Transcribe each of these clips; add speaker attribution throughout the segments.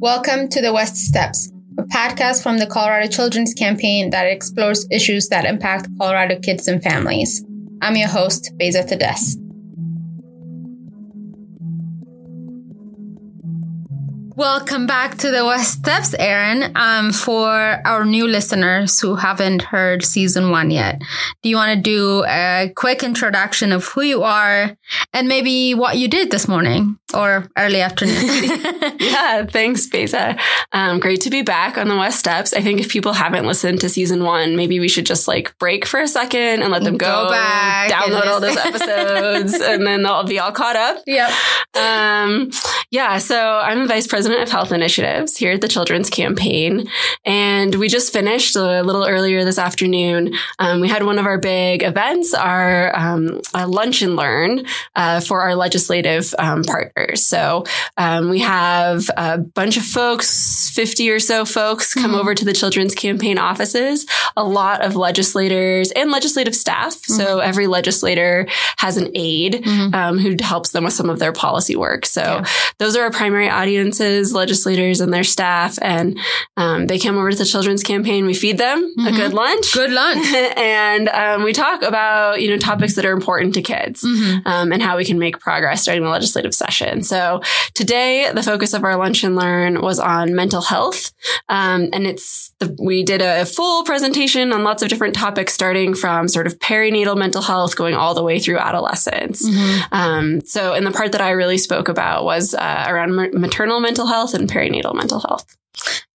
Speaker 1: Welcome to the West Steps, a podcast from the Colorado Children's Campaign that explores issues that impact Colorado kids and families. I'm your host, Beza Tedesque. Welcome back to the West Steps, Erin. Um, for our new listeners who haven't heard season one yet, do you want to do a quick introduction of who you are and maybe what you did this morning or early afternoon?
Speaker 2: yeah, thanks, Beza. Um, great to be back on the West Steps. I think if people haven't listened to season one, maybe we should just like break for a second and let them go,
Speaker 1: Go back
Speaker 2: download all those episodes, and then they'll be all caught up.
Speaker 1: yep.
Speaker 2: Um, yeah, so I'm the vice president of health initiatives here at the Children's Campaign. And we just finished a little earlier this afternoon. Um, we had one of our big events, our um, a lunch and learn uh, for our legislative um, partners. So um, we have a bunch of folks, 50 or so folks, come
Speaker 1: Mhm.
Speaker 2: over to the Children's Campaign offices, a lot of legislators and legislative staff. So every legislator has an aide
Speaker 1: Mhm.
Speaker 2: um, who helps them with some of their policy work. So
Speaker 1: Yeah.
Speaker 2: those are our primary audiences, legislators and their staff. And um, they come over to the children's campaign. We feed them a
Speaker 1: Mhm.
Speaker 2: good lunch.
Speaker 1: Good lunch.
Speaker 2: and um, we talk about, you know, topics that are important to kids.
Speaker 1: Mhm.
Speaker 2: Um, and how we can make progress during the legislative session. So today, the focus of our lunch and learn was on mental health, um, and it's the, we did a full presentation on lots of different topics, starting from sort of perinatal mental health, going all the way through adolescence.
Speaker 1: Mhm.
Speaker 2: Um, so, and the part that I really spoke about was uh, around maternal mental health and perinatal mental health.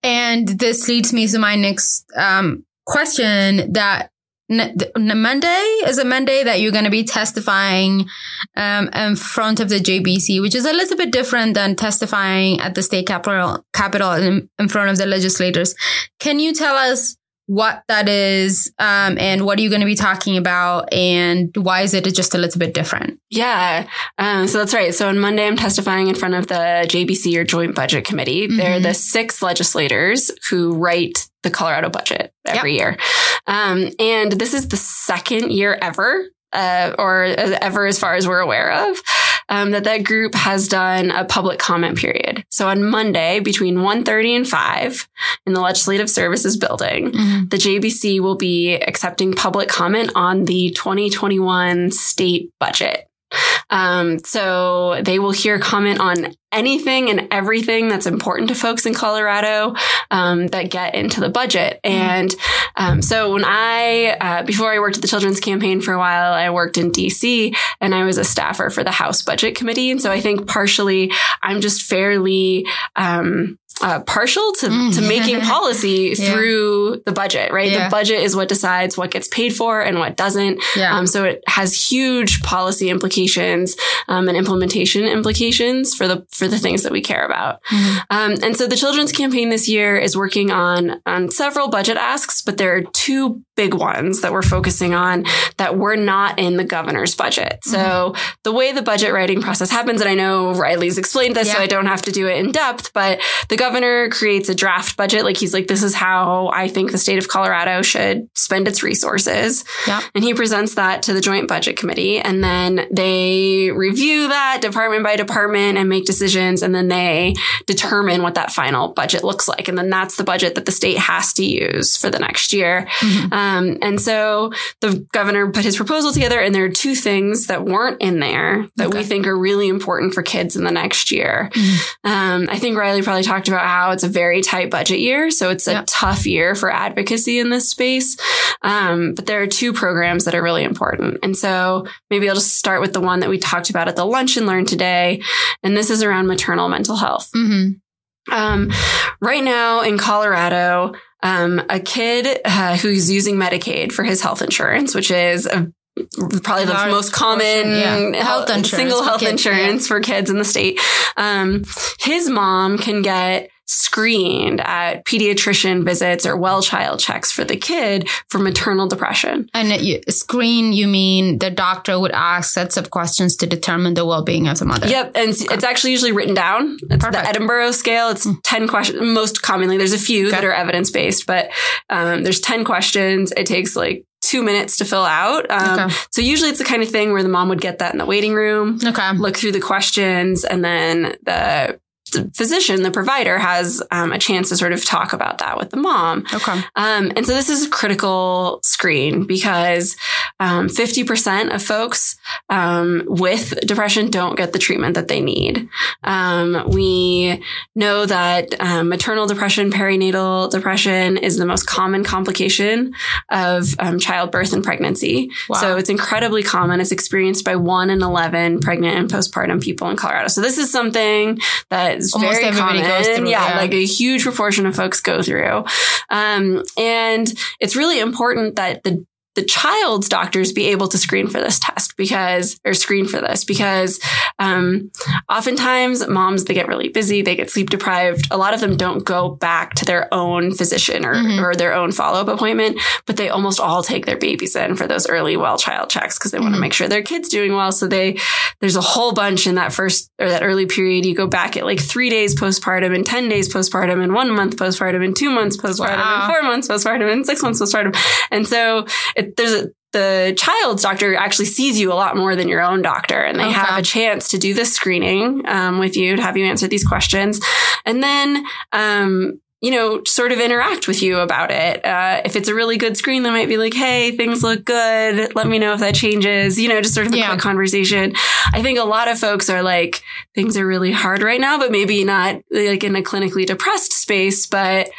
Speaker 1: And this leads me to my next um, question that n- n- Monday is a Monday that you're going to be testifying um, in front of the JBC, which is a little bit different than testifying at the state capitol, capitol in, in front of the legislators. Can you tell us what that is um, and what are you going to be talking about and why is it just a little bit different?
Speaker 2: Yeah. Um, so that's right. So on Monday, I'm testifying in front of the JBC or Joint Budget Committee. They're
Speaker 1: Mhm.
Speaker 2: the six legislators who write the Colorado budget every year. Um, and this is the second year ever, uh, or ever as far as we're aware of, um, that that group has done a public comment period. So on Monday, between 1.30 and 5 in the Legislative Services Building, the JBC will be accepting public comment on the 2021 state budget. Um, so they will hear comment on anything and everything that's important to folks in Colorado um, that get into the budget. And um, so when I, uh, before I worked at the Children's Campaign for a while, I worked in DC and I was a staffer for the House Budget Committee. And so I think partially I'm just fairly um, uh, partial to,
Speaker 1: Mm.
Speaker 2: to making policy
Speaker 1: Yeah.
Speaker 2: through the budget, right?
Speaker 1: Yeah.
Speaker 2: The budget is what decides what gets paid for and what doesn't.
Speaker 1: Yeah.
Speaker 2: Um, so it has huge policy implications um, and implementation implications for the for the things that we care about.
Speaker 1: Mhm.
Speaker 2: Um, and so the children's campaign this year is working on on several budget asks, but there are two big ones that we're focusing on that were not in the governor's budget. So the way the budget writing process happens, and I know Riley's explained this, so I don't have to do it in depth, but the governor creates a draft budget. Like he's like, this is how I think the state of Colorado should spend its resources.
Speaker 1: Yeah.
Speaker 2: And he presents that to the joint budget committee. And then they review that department by department and make decisions. And then they determine what that final budget looks like. And then that's the budget that the state has to use for the next year.
Speaker 1: Mhm.
Speaker 2: Um, and so the governor put his proposal together, and there are two things that weren't in there that we think are really important for kids in the next year.
Speaker 1: Mhm.
Speaker 2: Um, I think Riley probably talked about how it's a very tight budget year, so it's a
Speaker 1: Yeah.
Speaker 2: tough year for advocacy in this space. Um, but there are two programs that are really important, and so maybe I'll just start with the one that we talked about at the lunch and learn today, and this is around maternal mental health.
Speaker 1: Mhm.
Speaker 2: Um, right now in Colorado, um, a kid uh, who's using Medicaid for his health insurance, which is a, probably the
Speaker 1: Large
Speaker 2: most common
Speaker 1: yeah. Health insurance
Speaker 2: single health
Speaker 1: kids,
Speaker 2: insurance for kids in the state. Um, his mom can get screened at pediatrician visits or well child checks for the kid for maternal depression.
Speaker 1: And you, screen, you mean the doctor would ask sets of questions to determine the well-being of the mother.
Speaker 2: Yep, and it's, it's actually usually written down. It's
Speaker 1: Perfect.
Speaker 2: the Edinburgh scale. It's ten questions. Most commonly, there's a few that are evidence based, but um, there's ten questions. It takes like two minutes to fill out. Um,
Speaker 1: Okay.
Speaker 2: So usually, it's the kind of thing where the mom would get that in the waiting room,
Speaker 1: Okay.
Speaker 2: look through the questions, and then the the physician, the provider, has um, a chance to sort of talk about that with the mom.
Speaker 1: Okay.
Speaker 2: Um, and so this is a critical screen because um, 50% of folks um, with depression don't get the treatment that they need. Um, we know that um, maternal depression, perinatal depression is the most common complication of um, childbirth and pregnancy.
Speaker 1: Wow.
Speaker 2: So it's incredibly common. It's experienced by one in 11 pregnant and postpartum people in Colorado. So this is something that is
Speaker 1: Almost
Speaker 2: very
Speaker 1: everybody
Speaker 2: common.
Speaker 1: goes through,
Speaker 2: yeah,
Speaker 1: yeah.
Speaker 2: like a huge proportion of folks go through. Um, and it's really important that the the child's doctors be able to screen for this test because or screen for this because um, oftentimes moms they get really busy they get sleep deprived. A lot of them don't go back to their own physician or,
Speaker 1: Mhm.
Speaker 2: or their own follow-up appointment but they almost all take their babies in for those early well child checks because they want to make sure their kids doing well. So they there's a whole bunch in that first or that early period. You go back at like three days postpartum and 10 days postpartum and one month postpartum and two months postpartum
Speaker 1: Wow.
Speaker 2: and four months postpartum and six months postpartum. And so there's a the child's doctor actually sees you a lot more than your own doctor, and they
Speaker 1: Okay.
Speaker 2: have a chance to do this screening um, with you to have you answer these questions, and then um, you know sort of interact with you about it. Uh, if it's a really good screen, they might be like, "Hey, things look good. Let me know if that changes." You know, just sort of a
Speaker 1: Yeah.
Speaker 2: quick conversation. I think a lot of folks are like, "Things are really hard right now," but maybe not like in a clinically depressed space, but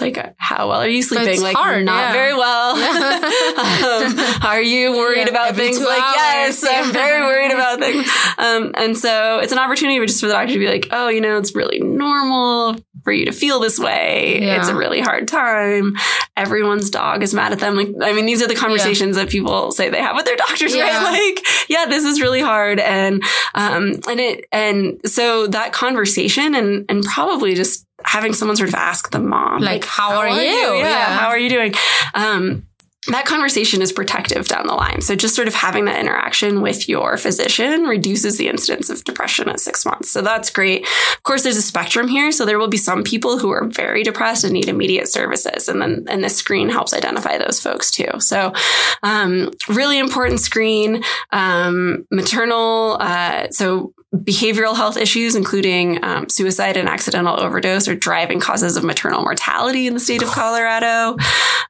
Speaker 2: like how well are you sleeping?
Speaker 1: It's
Speaker 2: like
Speaker 1: hard,
Speaker 2: not
Speaker 1: yeah.
Speaker 2: very well.
Speaker 1: Yeah.
Speaker 2: um, are you worried
Speaker 1: Yeah,
Speaker 2: about things? like
Speaker 1: hours,
Speaker 2: yes i'm very worried about things. Um, and so it's an opportunity just for the doctor to be like oh you know it's really normal for you to feel this way
Speaker 1: Yeah.
Speaker 2: it's a really hard time everyone's dog is mad at them like i mean these are the conversations that people say they have with their doctors
Speaker 1: Yeah.
Speaker 2: right like yeah this is really hard and um and it and so that conversation and and probably just having someone sort of ask the mom
Speaker 1: Like, how are you?
Speaker 2: Yeah,
Speaker 1: Yeah.
Speaker 2: how are you doing um that conversation is protective down the line. So just sort of having that interaction with your physician reduces the incidence of depression at six months. So that's great. Of course, there's a spectrum here. So there will be some people who are very depressed and need immediate services. And then, and this screen helps identify those folks too. So, um, really important screen, um, maternal, uh, so behavioral health issues, including um, suicide and accidental overdose, are driving causes of maternal mortality in the state of Colorado.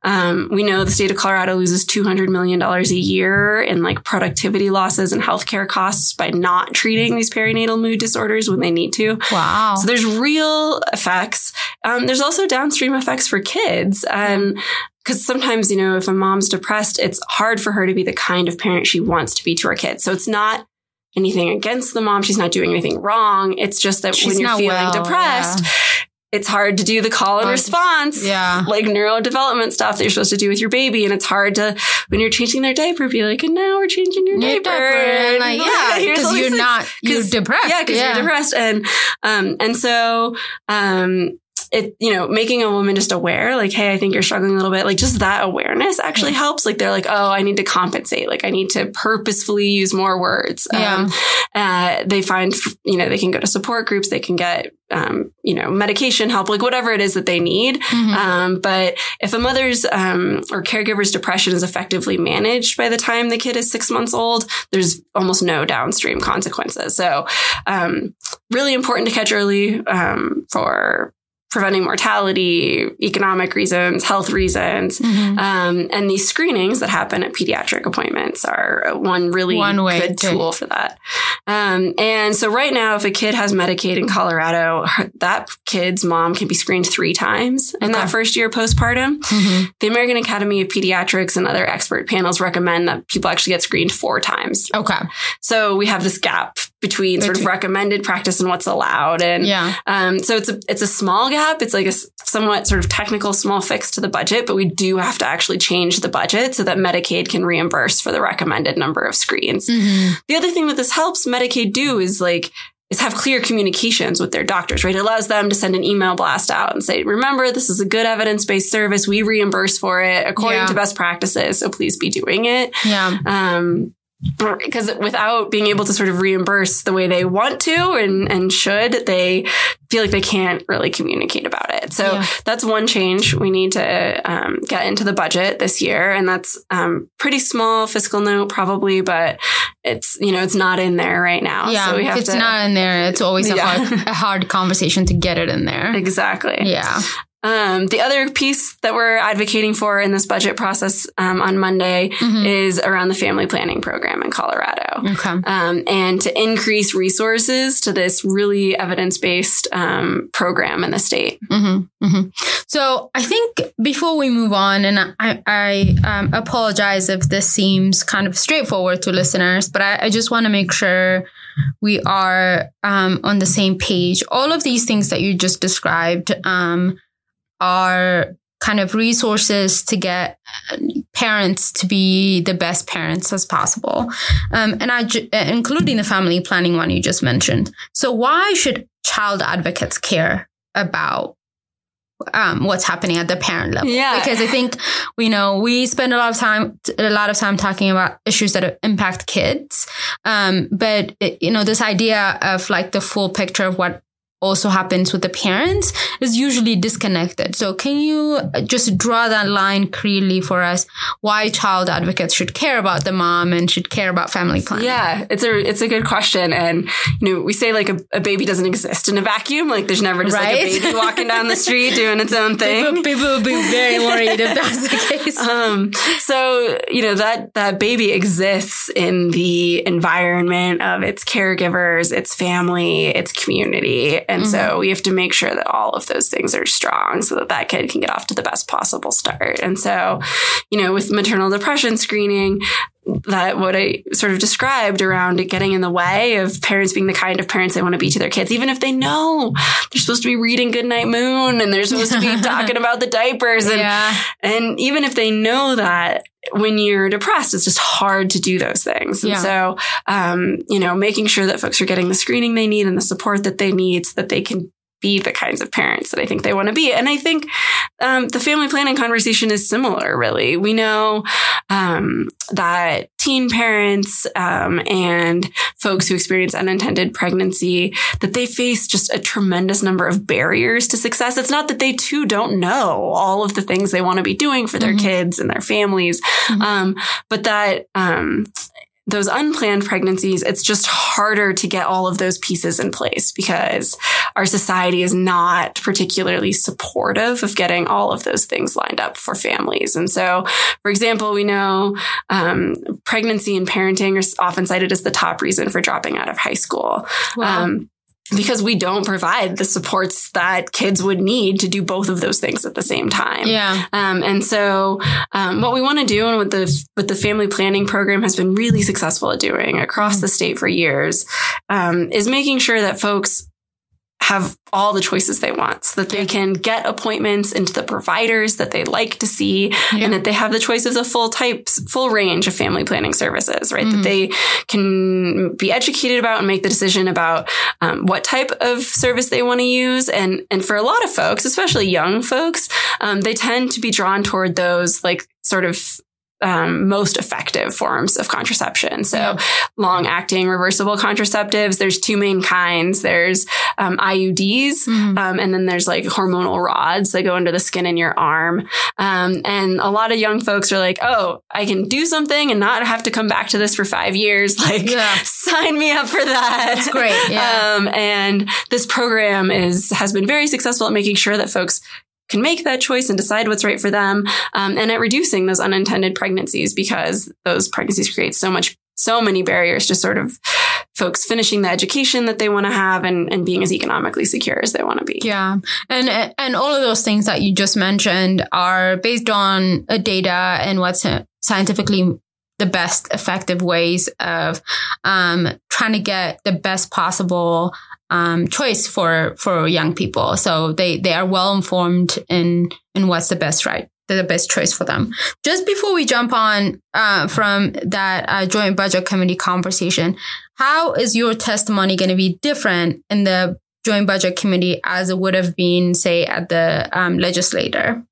Speaker 2: Um, we know the state of Colorado loses $200 million a year in like productivity losses and healthcare costs by not treating these perinatal mood disorders when they need to.
Speaker 1: Wow.
Speaker 2: So there's real effects. Um, there's also downstream effects for kids. And because sometimes, you know, if a mom's depressed, it's hard for her to be the kind of parent she wants to be to her kids. So it's not anything against the mom. She's not doing anything wrong. It's just that
Speaker 1: She's
Speaker 2: when you're feeling
Speaker 1: well,
Speaker 2: depressed, it's hard to do the call and response.
Speaker 1: Yeah.
Speaker 2: Like neurodevelopment stuff that you're supposed to do with your baby. And it's hard to, when you're changing their diaper, be like, and now we're changing your
Speaker 1: Your
Speaker 2: diaper.
Speaker 1: and like, yeah,
Speaker 2: here's
Speaker 1: because you're not you're depressed.
Speaker 2: Yeah, because you're depressed. And um, and so um it, you know, making a woman just aware, like, hey, I think you're struggling a little bit, like just that awareness actually helps. Like they're like, oh, I need to compensate. Like I need to purposefully use more words.
Speaker 1: Yeah.
Speaker 2: Um, uh, they find, you know, they can go to support groups, they can get, um, you know, medication help, like whatever it is that they need.
Speaker 1: Mhm.
Speaker 2: Um, but if a mother's um, or caregiver's depression is effectively managed by the time the kid is six months old, there's almost no downstream consequences. So, um, really important to catch early um, for preventing mortality, economic reasons, health reasons.
Speaker 1: Mhm.
Speaker 2: Um, and these screenings that happen at pediatric appointments are one really
Speaker 1: One way
Speaker 2: good
Speaker 1: to-
Speaker 2: tool for that. Um, and so right now, if a kid has Medicaid in Colorado, that kid's mom can be screened three times in
Speaker 1: Okay.
Speaker 2: that first year postpartum.
Speaker 1: Mhm.
Speaker 2: The American Academy of Pediatrics and other expert panels recommend that people actually get screened four times.
Speaker 1: Okay.
Speaker 2: So we have this gap between sort of recommended practice and what's allowed. And
Speaker 1: Yeah.
Speaker 2: um, so it's a it's a small gap. It's like a somewhat sort of technical small fix to the budget, but we do have to actually change the budget so that Medicaid can reimburse for the recommended number of screens.
Speaker 1: Mhm.
Speaker 2: The other thing that this helps Medicaid do is like is have clear communications with their doctors, right? It allows them to send an email blast out and say, remember, this is a good evidence-based service. We reimburse for it according
Speaker 1: Yeah.
Speaker 2: to best practices. So please be doing it.
Speaker 1: Yeah.
Speaker 2: Um, because without being able to sort of reimburse the way they want to and, and should, they feel like they can't really communicate about it. So yeah. that's one change we need to um, get into the budget this year. And that's um, pretty small fiscal note probably, but it's, you know, it's not in there right now.
Speaker 1: Yeah. So if it's to, not in there, it's always a, yeah. hard, a hard conversation to get it in there.
Speaker 2: Exactly.
Speaker 1: Yeah.
Speaker 2: Um, the other piece that we're advocating for in this budget process um, on Monday mm-hmm. is around the family planning program in Colorado.
Speaker 1: Okay.
Speaker 2: Um, and to increase resources to this really evidence based um, program in the state.
Speaker 1: Mm-hmm. Mm-hmm. So I think before we move on, and I, I um, apologize if this seems kind of straightforward to listeners, but I, I just want to make sure we are um, on the same page. All of these things that you just described um, are kind of resources to get parents to be the best parents as possible. Um, and I, including the family planning one you just mentioned. So why should child advocates care about um, what's happening at the parent level.
Speaker 2: Yeah.
Speaker 1: Because I think, you know, we spend a lot of time, a lot of time talking about issues that impact kids. Um, but, it, you know, this idea of like the full picture of what also happens with the parents is usually disconnected. So can you just draw that line clearly for us why child advocates should care about the mom and should care about family planning?
Speaker 2: Yeah, it's a it's a good question. And you know, we say like a, a baby doesn't exist in a vacuum. Like there's never just right? like a baby walking down the street doing its own thing.
Speaker 1: People, people would be very worried if that's the case.
Speaker 2: Um, so you know that that baby exists in the environment of its caregivers, its family, its community and mm-hmm. so we have to make sure that all of those things are strong so that that kid can get off to the best possible start. And so, you know, with maternal depression screening, that what I sort of described around getting in the way of parents being the kind of parents they want to be to their kids, even if they know they're supposed to be reading Goodnight Moon and they're supposed to be talking about the diapers. And,
Speaker 1: yeah.
Speaker 2: and even if they know that, when you're depressed, it's just hard to do those things. And yeah. so, um, you know, making sure that folks are getting the screening they need and the support that they need so that they can be the kinds of parents that I think they want to be. And I think um, the family planning conversation is similar, really. We know um, that teen parents um, and folks who experience unintended pregnancy, that they face just a tremendous number of barriers to success. It's not that they too don't know all of the things they want to be doing for their mm-hmm. kids and their families, mm-hmm. Um, but that um, those unplanned pregnancies, it's just harder to get all of those pieces in place because our society is not particularly supportive of getting all of those things lined up for families. And so, for example, we know um, pregnancy and parenting are often cited as the top reason for dropping out of high school. Wow. Um, because we don't provide the supports that kids would need to do both of those things at the same time.
Speaker 1: Yeah.
Speaker 2: Um, and so, um, what we want to do and what the, what the family planning program has been really successful at doing across the state for years, um, is making sure that folks have all the choices they want so that they can get appointments into the providers that they like to see yeah. and that they have the choice of the full types, full range of family planning services, right? Mm-hmm. That they can be educated about and make the decision about um, what type of service they want to use. And, and for a lot of folks, especially young folks, um, they tend to be drawn toward those like sort of um, most effective forms of contraception. So yeah. long acting reversible contraceptives, there's two main kinds. There's um, IUDs, mm-hmm. um, and then there's like hormonal rods that go under the skin in your arm. Um, and a lot of young folks are like, oh, I can do something and not have to come back to this for five years. Like, yeah. sign me up for that.
Speaker 1: That's great. Yeah.
Speaker 2: Um, and this program is has been very successful at making sure that folks can make that choice and decide what's right for them, um, and at reducing those unintended pregnancies because those pregnancies create so much, so many barriers to sort of folks finishing the education that they want to have and, and being as economically secure as they want to be.
Speaker 1: Yeah. And, and all of those things that you just mentioned are based on data and what's scientifically the best effective ways of um, trying to get the best possible um, choice for for young people. So they they are well informed in in what's the best right the best choice for them. Just before we jump on uh, from that uh, joint budget committee conversation, how is your testimony going to be different in the joint budget committee as it would have been, say, at the um, legislator?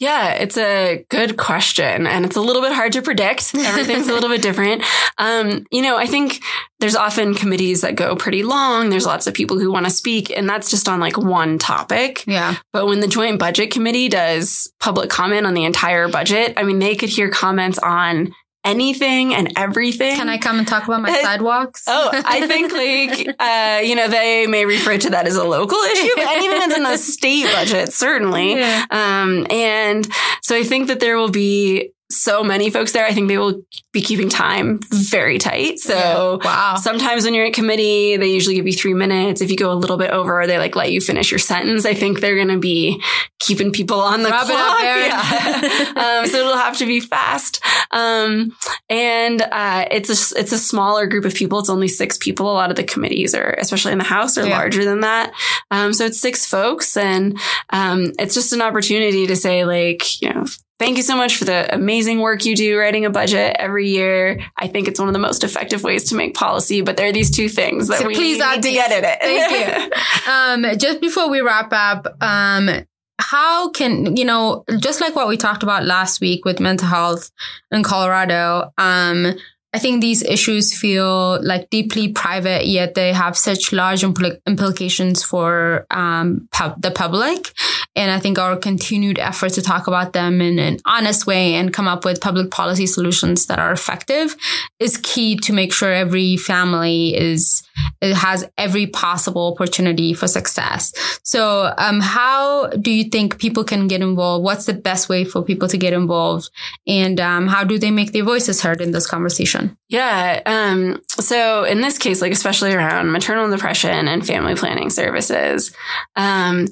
Speaker 2: Yeah, it's a good question. And it's a little bit hard to predict. Everything's a little bit different. Um, you know, I think there's often committees that go pretty long. There's lots of people who want to speak, and that's just on like one topic.
Speaker 1: Yeah.
Speaker 2: But when the Joint Budget Committee does public comment on the entire budget, I mean, they could hear comments on anything and everything.
Speaker 1: Can I come and talk about my
Speaker 2: Uh,
Speaker 1: sidewalks?
Speaker 2: Oh, I think like uh, you know they may refer to that as a local issue, but anything that's in the state budget certainly.
Speaker 1: Yeah.
Speaker 2: Um, and so I think that there will be so many folks there. I think they will be keeping time very tight. So
Speaker 1: wow.
Speaker 2: sometimes when you're in committee, they usually give you three minutes. If you go a little bit over, they like let you finish your sentence. I think they're going to be keeping people on the
Speaker 1: Rub
Speaker 2: clock. Yeah. um, so it'll have to be fast. Um, and uh, it's a it's a smaller group of people. It's only six people. A lot of the committees are, especially in the House, are
Speaker 1: Yeah.
Speaker 2: larger than that. Um, so it's six folks, and um, it's just an opportunity to say, like, you know, thank you so much for the amazing work you do writing a budget every year. I think it's one of the most effective ways to make policy. But there are these two things that
Speaker 1: So
Speaker 2: we
Speaker 1: please
Speaker 2: need
Speaker 1: add
Speaker 2: to get in it.
Speaker 1: Thank you. Um, just before we wrap up, um, how can you know, just like what we talked about last week with mental health in Colorado, um, I think these issues feel like deeply private, yet they have such large impl- implications for um, pub- the public. And I think our continued effort to talk about them in an honest way and come up with public policy solutions that are effective is key to make sure every family is has every possible opportunity for success. So, um, how do you think people can get involved? What's the best way for people to get involved? And um, how do they make their voices heard in this conversation?
Speaker 2: Yeah. Um, so in this case, like especially around maternal depression and family planning services, um,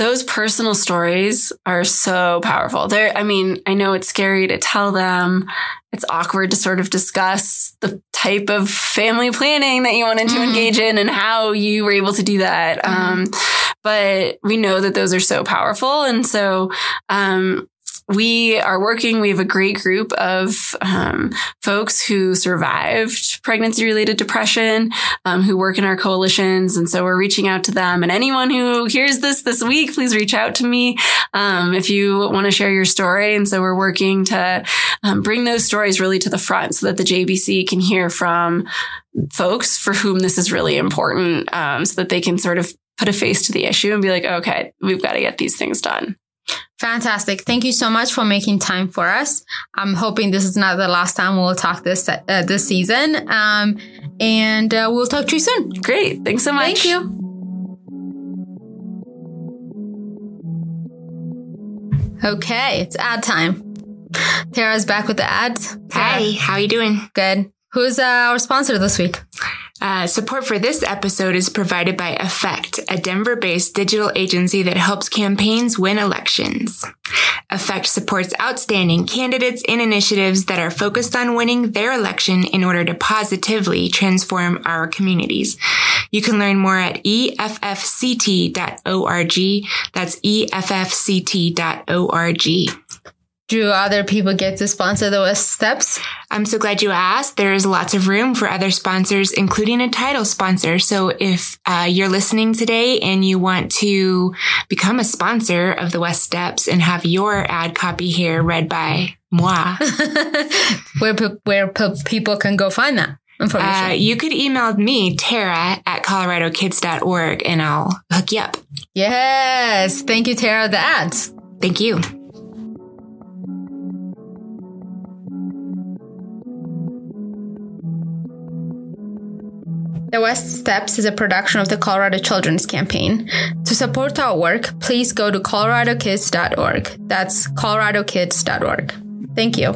Speaker 2: those personal stories are so powerful. They're, I mean, I know it's scary to tell them. It's awkward to sort of discuss the type of family planning that you wanted to
Speaker 1: Mhm.
Speaker 2: engage in and how you were able to do that.
Speaker 1: Mhm.
Speaker 2: Um, but we know that those are so powerful. And so, um, we are working. We have a great group of um, folks who survived pregnancy related depression, um, who work in our coalitions. And so we're reaching out to them. And anyone who hears this this week, please reach out to me um, if you want to share your story. And so we're working to um, bring those stories really to the front so that the JBC can hear from folks for whom this is really important um, so that they can sort of put a face to the issue and be like, okay, we've got to get these things done.
Speaker 1: Fantastic. Thank you so much for making time for us. I'm hoping this is not the last time we'll talk this uh, this season. Um, and uh, we'll talk to you soon.
Speaker 2: Great. Thanks so much.
Speaker 1: Thank you. Okay, it's ad time. Tara's back with the ads.
Speaker 3: Hi, how are you doing?
Speaker 1: Good. Who's uh, our sponsor this week?
Speaker 3: Uh, support for this episode is provided by Effect, a Denver-based digital agency that helps campaigns win elections. Effect supports outstanding candidates and initiatives that are focused on winning their election in order to positively transform our communities. You can learn more at effct.org. That's effct.org.
Speaker 1: Do other people get to sponsor the West Steps?
Speaker 3: I'm so glad you asked. There is lots of room for other sponsors, including a title sponsor. So if uh, you're listening today and you want to become a sponsor of the West Steps and have your ad copy here read by moi,
Speaker 1: where where people can go find that
Speaker 3: uh, you could email me, Tara at coloradokids.org, and I'll hook you up.
Speaker 1: yes. Thank you, Tara. The ads.
Speaker 3: Thank you.
Speaker 1: The West Steps is a production of the Colorado Children's Campaign. To support our work, please go to coloradokids.org. That's coloradokids.org. Thank you.